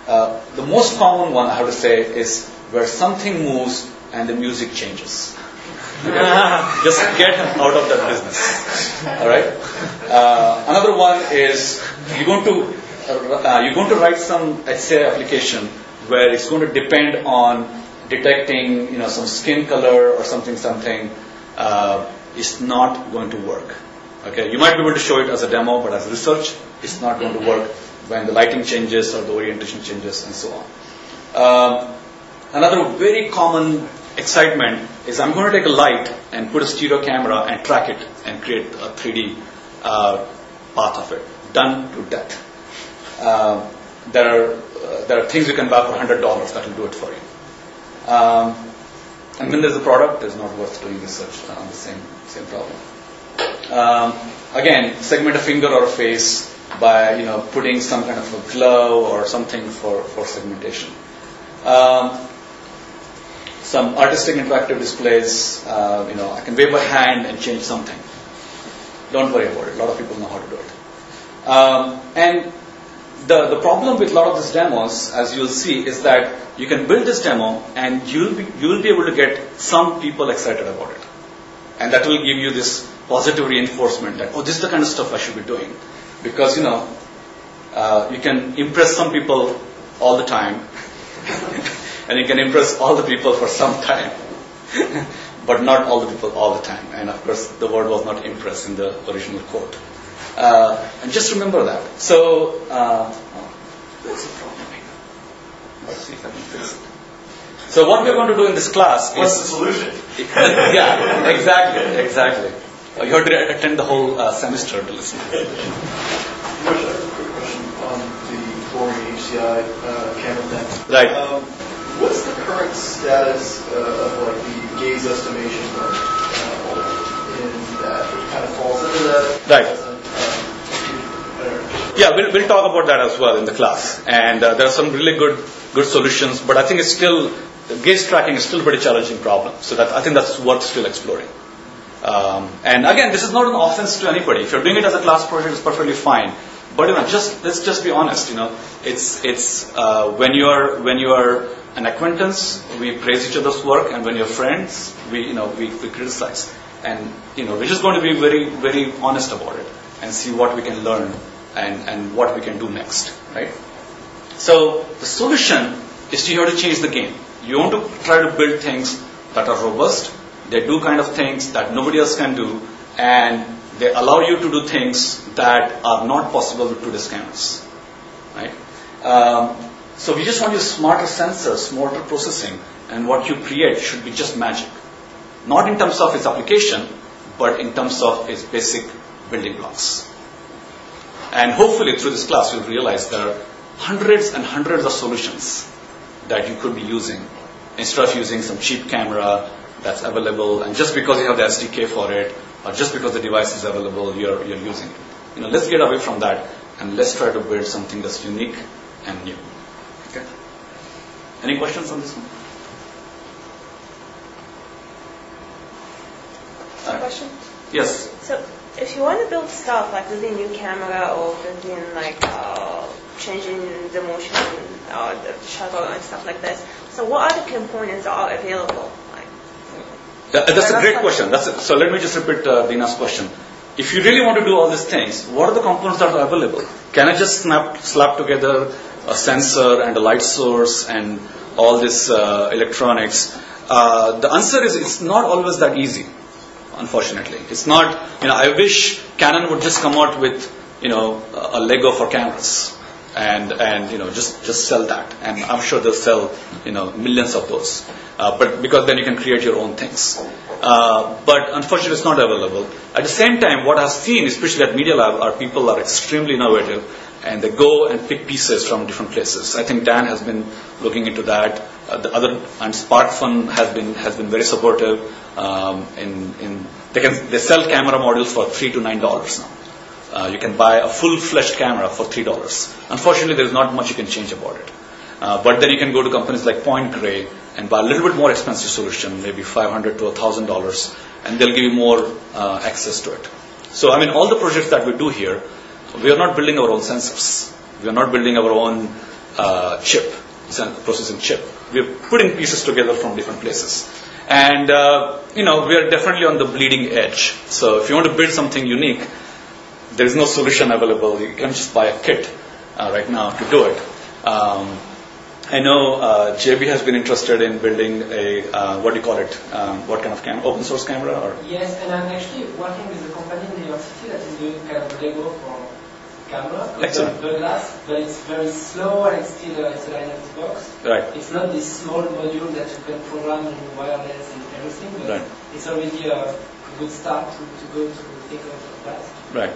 Uh, the most common one I have to say is where something moves and the music changes. <laughs> Just get out of that business. All right. Uh, another one is you're going to uh, you're going to write some HCI application where it's going to depend on detecting, you know, some skin color or something, something. Uh, is not going to work. Okay, you might be able to show it as a demo, but as research, it's not going to work when the lighting changes or the orientation changes and so on. Um, another very common excitement is I'm going to take a light and put a stereo camera and track it and create a 3D uh, path of it. Done to death. Um, there are uh, there are things you can buy for hundred dollars that will do it for you. Um, and when there's a product, it's not worth doing research on the same same problem. Um, again, segment a finger or a face by you know putting some kind of a glove or something for for segmentation. Um, some artistic interactive displays. Uh, you know, I can wave a hand and change something. Don't worry about it. A lot of people know how to do it. Um, and the, the problem with a lot of these demos, as you'll see, is that you can build this demo and you'll be, you'll be able to get some people excited about it. And that will give you this positive reinforcement that, oh, this is the kind of stuff I should be doing. Because, you know, uh, you can impress some people all the time, <laughs> and you can impress all the people for some time, <laughs> but not all the people all the time. And of course, the word was not impress in the original quote. Uh, and just remember that. So, uh, that's a problem. Let's see if I can fix it. So, what we're going to do in this class
What's the solution? <laughs>
yeah, exactly, exactly. Uh, you have to attend the whole uh, semester to listen.
Rich, I have a quick question on the boring HCI uh, camera thing.
Right.
Um, what's the current status uh, of like the gaze estimation work uh, in that? It kind of falls into that.
Right.
Doesn't, um, I don't know.
Yeah, we'll, we'll talk about that as well in the class. And uh, there are some really good good solutions, but I think it's still gaze tracking is still a pretty challenging problem. So that I think that's worth still exploring. Um, and again, this is not an offense to anybody. If you're doing it as a class project, it's perfectly fine. But you know, just let's just be honest. You know, it's it's uh, when you are when you are an acquaintance, we praise each other's work, and when you're friends, we you know we, we criticize. And you know, we're just going to be very very honest about it and see what we can learn and and what we can do next, right? So the solution is to you have to change the game. You want to try to build things that are robust. They do kind of things that nobody else can do, and they allow you to do things that are not possible with today's cameras. Right? Um, so we just want use smarter sensors, smarter processing, and what you create should be just magic. Not in terms of its application, but in terms of its basic building blocks. And hopefully through this class you'll realize there are hundreds and hundreds of solutions that you could be using instead of using some cheap camera that's available and just because you have the SDK for it or just because the device is available you're, you're using it. You know, let's get away from that and let's try to build something that's unique and new. Okay? Any questions on this one? Uh,
Question?
yes.
So, if you want to build stuff like building new camera or building like uh, changing the motion or the shutter and stuff like this, so what other components are available? Like,
That- that's a great question. That's a, so let me just repeat uh, Dina's question. If you really want to do all these things, what are the components that are available? Can I just snap, slap together a sensor and a light source and all this uh, electronics? Uh, the answer is it's not always that easy. Unfortunately, it's not. You know, I wish Canon would just come out with you know a Lego for cameras and and you know just just sell that. And I'm sure they'll sell you know millions of those. Uh, but because then you can create your own things. Uh, but unfortunately it's not available. At the same time what I've seen especially at Media Lab are people are extremely innovative and they go and pick pieces from different places. I think Dan has been looking into that. Uh, the other and SparkFun has been has been very supportive. Um, in in they can they sell camera modules for three to nine dollars now uh, you can buy a full-fledged camera for three dollars. Unfortunately, there's not much you can change about it. Uh, but then you can go to companies like Point Grey and buy a little bit more expensive solution, maybe five hundred to thousand dollars, and they'll give you more uh, access to it. So, I mean, all the projects that we do here, we are not building our own sensors. We are not building our own uh, chip, processing chip. We are putting pieces together from different places. And, uh, you know, we are definitely on the bleeding edge. So if you want to build something unique, there is no solution available. You can just buy a kit uh, right now to do it. Um, I know uh, JB has been interested in building a uh, what do you call it? Um, what kind of camera? Open source camera or?
Yes, and I'm actually working with a company in New York City that is doing kind of Lego for camera. called
Excellent.
The glass, but it's very slow and it's still uh, it's a Linux box.
Right.
It's not this small module that you can program in wireless and everything, but
Right.
it's already a good start to, to go to think of that.
Right.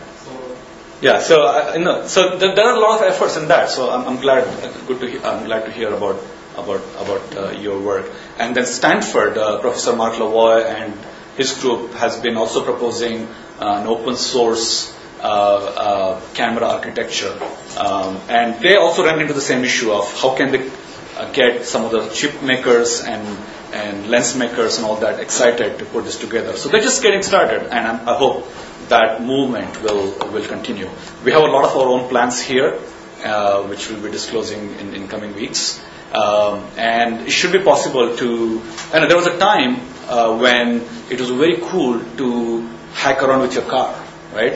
Yeah. So I, you know, so there, there are a lot of efforts in that. So I'm, I'm glad, good to, he- I'm glad to hear about about about uh, your work. And then Stanford, uh, Professor Marc Levoy and his group has been also proposing uh, an open source uh, uh, camera architecture, um, and they also ran into the same issue of how can they uh, get some of the chip makers and and lens makers and all that excited to put this together. So they're just getting started, and I'm, I hope that movement will will continue. We have a lot of our own plans here, uh, which we'll be disclosing in, in coming weeks. Um, and it should be possible to. And there was a time uh, when it was very cool to hack around with your car, right?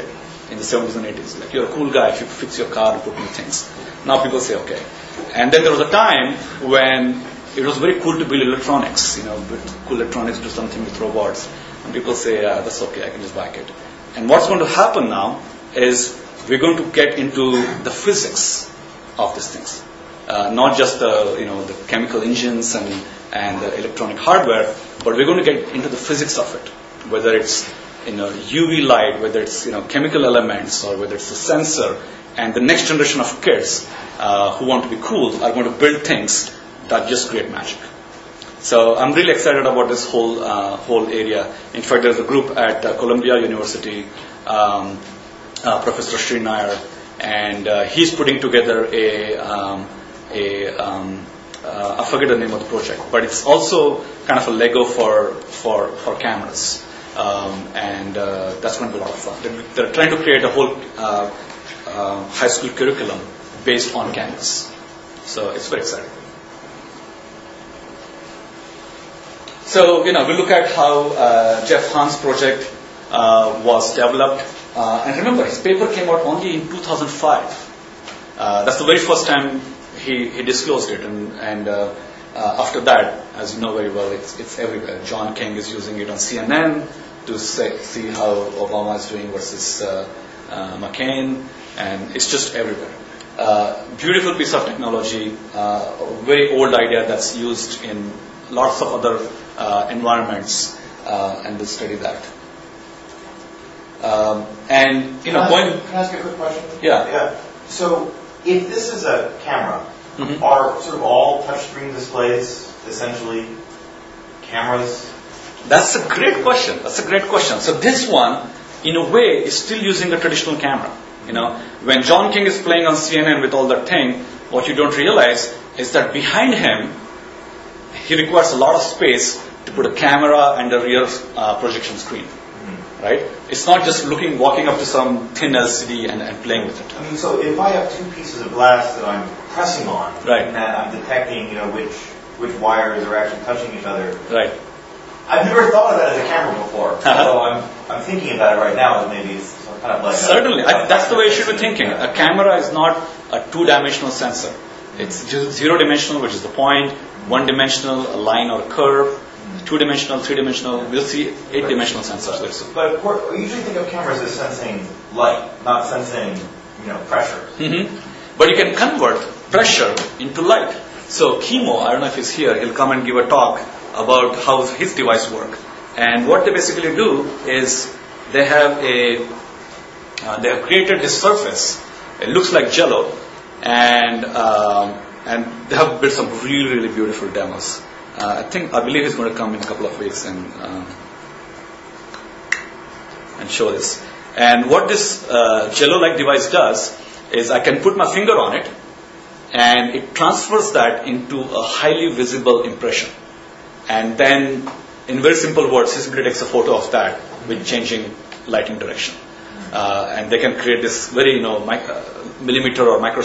In the 70s and 80s, like you're a cool guy if you fix your car and put new things. Now people say okay. And then there was a time when it was very cool to build electronics, you know, build cool electronics, do something with robots. And people say, yeah, that's okay, I can just back it. And what's going to happen now is we're going to get into the physics of these things. Uh, not just the, you know, the chemical engines and, and the electronic hardware, but we're going to get into the physics of it. Whether it's you know, UV light, whether it's you know chemical elements or whether it's a sensor, and the next generation of kids uh, who want to be cool are going to build things that just create magic. So I'm really excited about this whole uh, whole area. In fact, there's a group at uh, Columbia University, um, uh, Professor Shree Nayar, and uh, he's putting together a um, a um, uh, I forget the name of the project, but it's also kind of a Lego for for for cameras, um, and uh, that's going to be a lot of fun. They're, they're trying to create a whole high school curriculum based on cameras, so it's very exciting. So you know, we look at how uh, Jeff Han's project uh, was developed, uh, and remember, his paper came out only in 2005. Uh, that's the very first time he, he disclosed it, and, and uh, uh, after that, as you know very well, it's, it's everywhere. John King is using it on CNN to say, see how Obama is doing versus McCain, and it's just everywhere. Beautiful piece of technology, uh, very old idea that's used in lots of other environments, uh, and we'll study that. Um, and you know,
Can I Can I ask a quick question?
Yeah.
Yeah. So if this is a camera,
Mhm.
are sort of all touchscreen displays essentially cameras?
That's a great question. That's a great question. So this one, in a way, is still using a traditional camera. You know, when John King is playing on CNN with all that thing, what you don't realize is that behind him, he requires a lot of space to put a camera and a rear uh, projection screen. Right? It's not just looking, walking up to some thin LCD and, and playing with it.
I mean, so if I have two pieces of glass that I'm pressing on,
Right.
and that I'm detecting, you know, which which wires are actually touching each other,
Right?
I've never thought of that as a camera before. <laughs>
Uh-huh.
So I'm I'm thinking about it right now as maybe it's kind of like
Certainly, I, that's the way you should be thinking. A camera is not a two-dimensional sensor. It's just zero-dimensional, which is the point. One-dimensional, a line or a curve. Two-dimensional, three-dimensional. We'll see eight-dimensional sensors very.
But of course, we usually think of cameras as sensing light, not sensing, you know, pressure.
hmm But you can convert pressure into light. So Kimo, I don't know if he's here, he'll come and give a talk about how his device work. And what they basically do is they have a, uh, they have created this surface. It looks like Jello, and um, and they have built some really really beautiful demos. Uh, I think I believe he's going to come in a couple of weeks and um, and show this. And what this uh, Jello-like device does is I can put my finger on it, and it transfers that into a highly visible impression. And then, in very simple words, he simply takes a photo of that with changing lighting direction. Uh, and they can create this very, you know, mic- uh, millimeter or micro,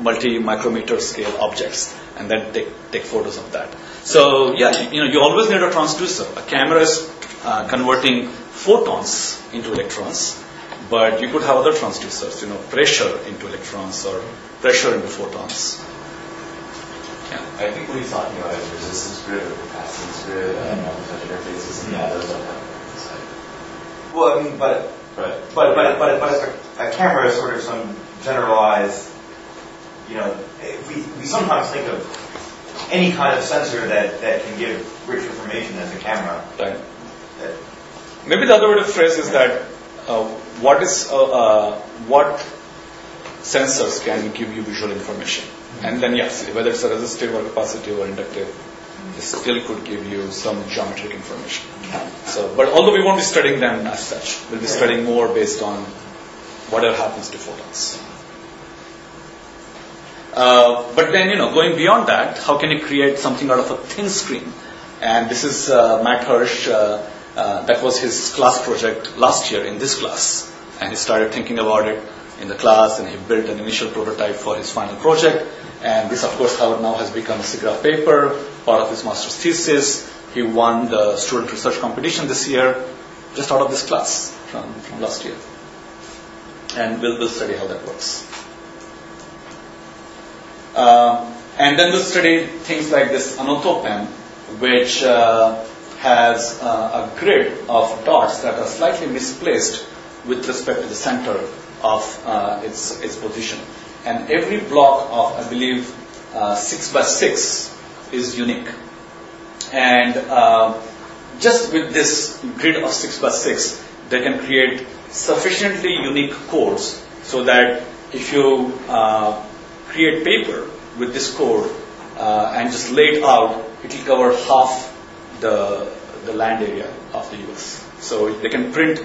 multi micrometer scale objects, and then take, take photos of that. So, yeah, you, you know, you always need a transducer. A camera is uh, converting photons into electrons, but you could have other transducers, you know, pressure into electrons or pressure into photons. Yeah.
I think what he's talking about is resistance grid or capacitance grid, uh, multi-touch interfaces, and yeah, those don't have inside.
Well, I mean, but
Right.
but but but, but a, a camera is sort of some generalized, you know, we we sometimes think of any kind of sensor that that can give rich information as a camera.
Right.
That,
Maybe the other way to phrase is that uh, what is uh, uh, what sensors can give you visual information, and then yes, whether it's a resistive or capacitive or inductive, they still could give you some geometric information. So, but although we won't be studying them as such, we'll be studying more based on whatever happens to photons. Uh, but then, you know, going beyond that, how can you create something out of a thin screen? And this is uh, Matt Hirsch. Uh, uh, that was his class project last year in this class, and he started thinking about it in the class, and he built an initial prototype for his final project. And this, of course, how now has become a SIGGRAPH paper, part of his master's thesis. He won the student research competition this year, just out of this class from, from last year. And we'll, we'll study how that works. Uh, and then we'll study things like this Anoto pen, which uh, has uh, a grid of dots that are slightly misplaced with respect to the center of uh, its, its position. And every block of, I believe, uh, 6 by 6 is unique. And uh, just with this grid of 6 by 6, they can create sufficiently unique codes so that if you uh, create paper with this code uh, and just lay it out, it will cover half the, the land area of the US. So they can print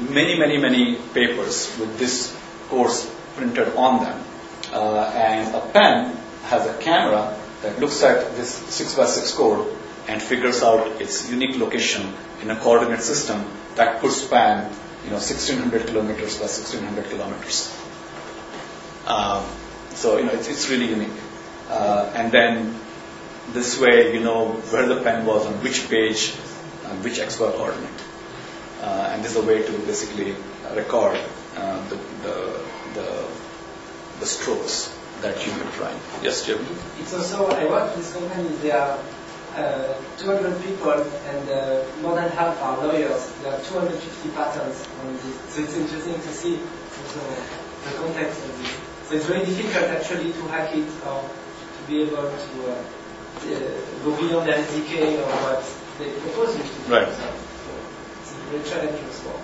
many, many, many papers with this course printed on them. Uh, and a pen has a camera that looks at this 6 by 6 code and figures out its unique location in a coordinate system that could span you know 1600 kilometers by 1600 kilometers. Um, so you know it's, it's really unique. Uh, and then this way you know where the pen was on which page and which XY coordinate. Uh, and this is a way to basically record uh, the, the, the, the strokes that you will try. Yes, Jim?
It's also, I work with companies, there are uh, 200 people and uh, more than half are lawyers. There are 250 patents on this. So it's interesting to see also the context of this. So it's very difficult actually to hack it or to be able to uh, uh, go beyond the SDK or what they propose you to do.
Right.
So, it's a very challenging sport.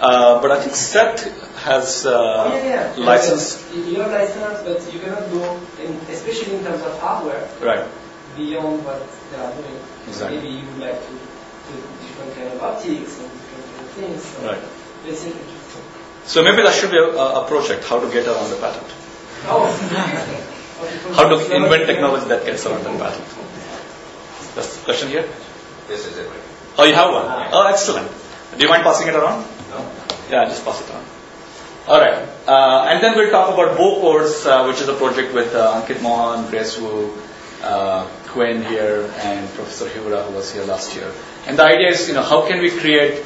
Uh, but I think SET has uh,
Oh, yeah, yeah.
license.
You have license, but you cannot go, in, especially in terms of hardware,
Right.
beyond what they are doing.
Exactly.
Maybe you would like to do different kind of optics and different kind of things. So
Right.
It's interesting.
So maybe that should be a, a project, how to get around the patent. How to invent technology that gets around the patent. That's the question here?
This is it.
Oh, you have one? Oh, excellent. Do you mind passing it around?
No?
Yeah, just pass it on. All right. Uh, and then we'll talk about Bokodes, uh, which is a project with uh, Ankit Mohan, Grace Woo, uh, Quinn here, and Professor Hiura, who was here last year. And the idea is, you know, how can we create,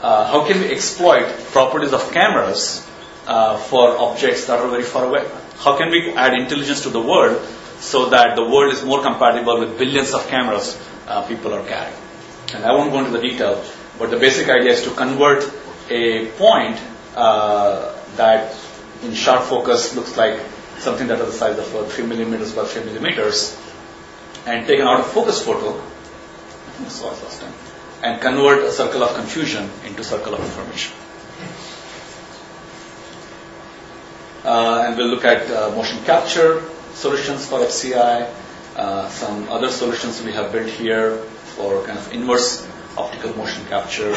uh, how can we exploit properties of cameras uh, for objects that are very far away? How can we add intelligence to the world so that the world is more compatible with billions of cameras uh, people are carrying? And I won't go into the detail, but the basic idea is to convert a point uh, that in sharp focus looks like something that is the size of uh, 3 millimeters by 3 millimeters and take an out of focus photo, I think saw it last time, and convert a circle of confusion into circle of information. Uh, and we'll look at uh, motion capture solutions for HCI, uh, some other solutions we have built here for kind of inverse optical motion capture,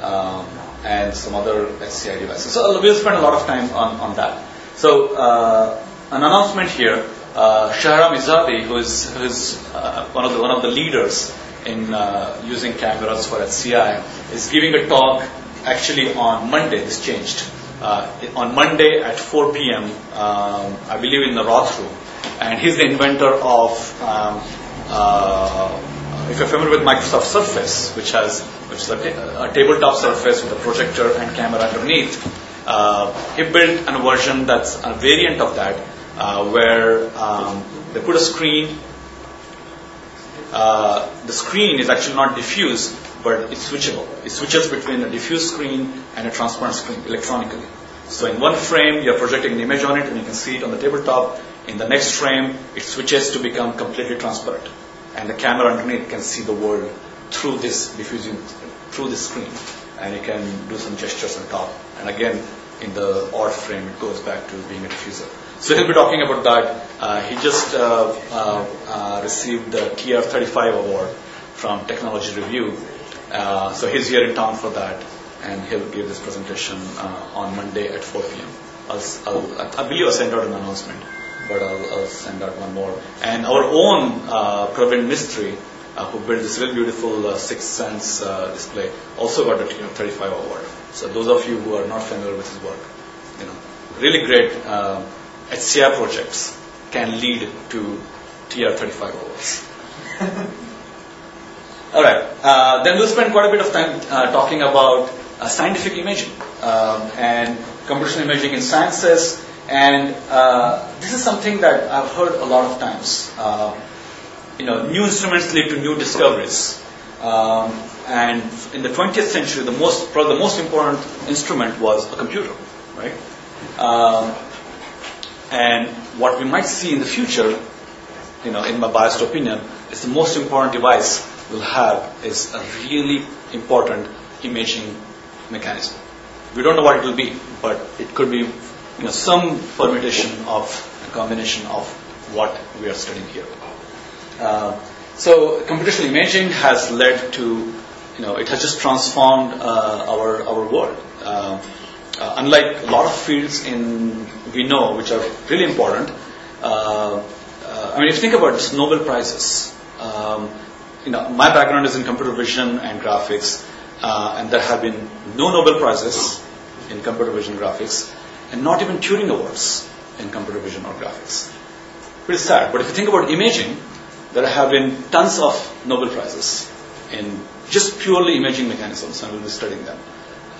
um, and some other HCI devices. So we'll spend a lot of time on, on that. So uh, an announcement here, uh, Shahram Izadi, who is, who is uh, one, of the, one of the leaders in uh, using cameras for HCI, is giving a talk actually on Monday. This changed. Uh, on Monday at 4 p.m., um, I believe in the Roth room. And he's the inventor of, um, uh, if you're familiar with Microsoft Surface, which has which is a, a tabletop surface with a projector and camera underneath, uh, he built a version that's a variant of that, uh, where um, they put a screen. Uh, the screen is actually not diffuse, but it's switchable. It switches between a diffuse screen and a transparent screen electronically. So in one frame, you're projecting an image on it, and you can see it on the tabletop. In the next frame, it switches to become completely transparent, and the camera underneath can see the world through this diffusing, through this screen, and you can do some gestures on top. And again, in the odd frame, it goes back to being a diffuser. So he'll be talking about that. Uh, he just uh, uh, uh, received the TR35 award from Technology Review. Uh, so he's here in town for that, and he'll give this presentation uh, on Monday at 4 p.m. I'll, I'll, I believe I'll send out an announcement, but I'll, I'll send out one more. And our own uh, Pranav Mistry, uh, who built this really beautiful uh, Sixth Sense uh, display, also got a TR35 award. So those of you who are not familiar with his work, you know, really great uh, HCI projects can lead to TR35 awards. <laughs> All right. Uh, then we'll spend quite a bit of time uh, talking about uh, scientific imaging um, and computational imaging in sciences. And uh, this is something that I've heard a lot of times. Uh, you know, new instruments lead to new discoveries. Um, and in the 20th century, the most, probably the most important instrument was a computer, right? Um, and what we might see in the future, you know, in my biased opinion, is the most important device we'll have is a really important imaging mechanism. We don't know what it will be, but it could be you know, some permutation of a combination of what we are studying here. Uh, so computational imaging has led to, you know, it has just transformed uh, our our world. Uh, uh unlike a lot of fields in we know which are really important. Uh, uh, I mean, if you think about this Nobel prizes, um, you know, my background is in computer vision and graphics, and there have been no Nobel prizes in computer vision graphics, and not even Turing awards in computer vision or graphics. Pretty sad. But if you think about imaging, there have been tons of Nobel Prizes in just purely imaging mechanisms, and we'll be studying them.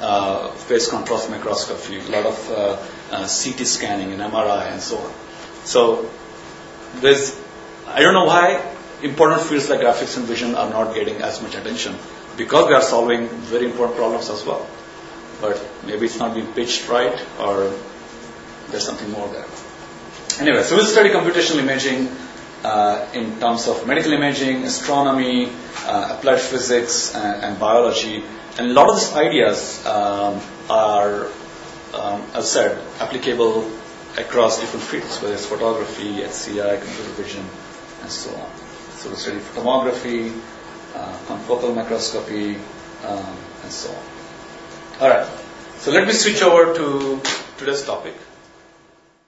Uh, phase contrast microscopy, a lot of uh, uh, CT scanning and MRI and so on. So there's, I don't know why important fields like graphics and vision are not getting as much attention because we are solving very important problems as well. But maybe it's not being pitched right or there's something more there. Anyway, so we'll study computational imaging uh, in terms of medical imaging, astronomy, uh, applied physics, and, and, biology. And a lot of these ideas um, are, um, as I said, applicable across different fields, whether it's photography, HCI, computer vision, and so on. So we study tomography, uh, confocal microscopy, um, and so on. All right. So let me switch over to today's topic.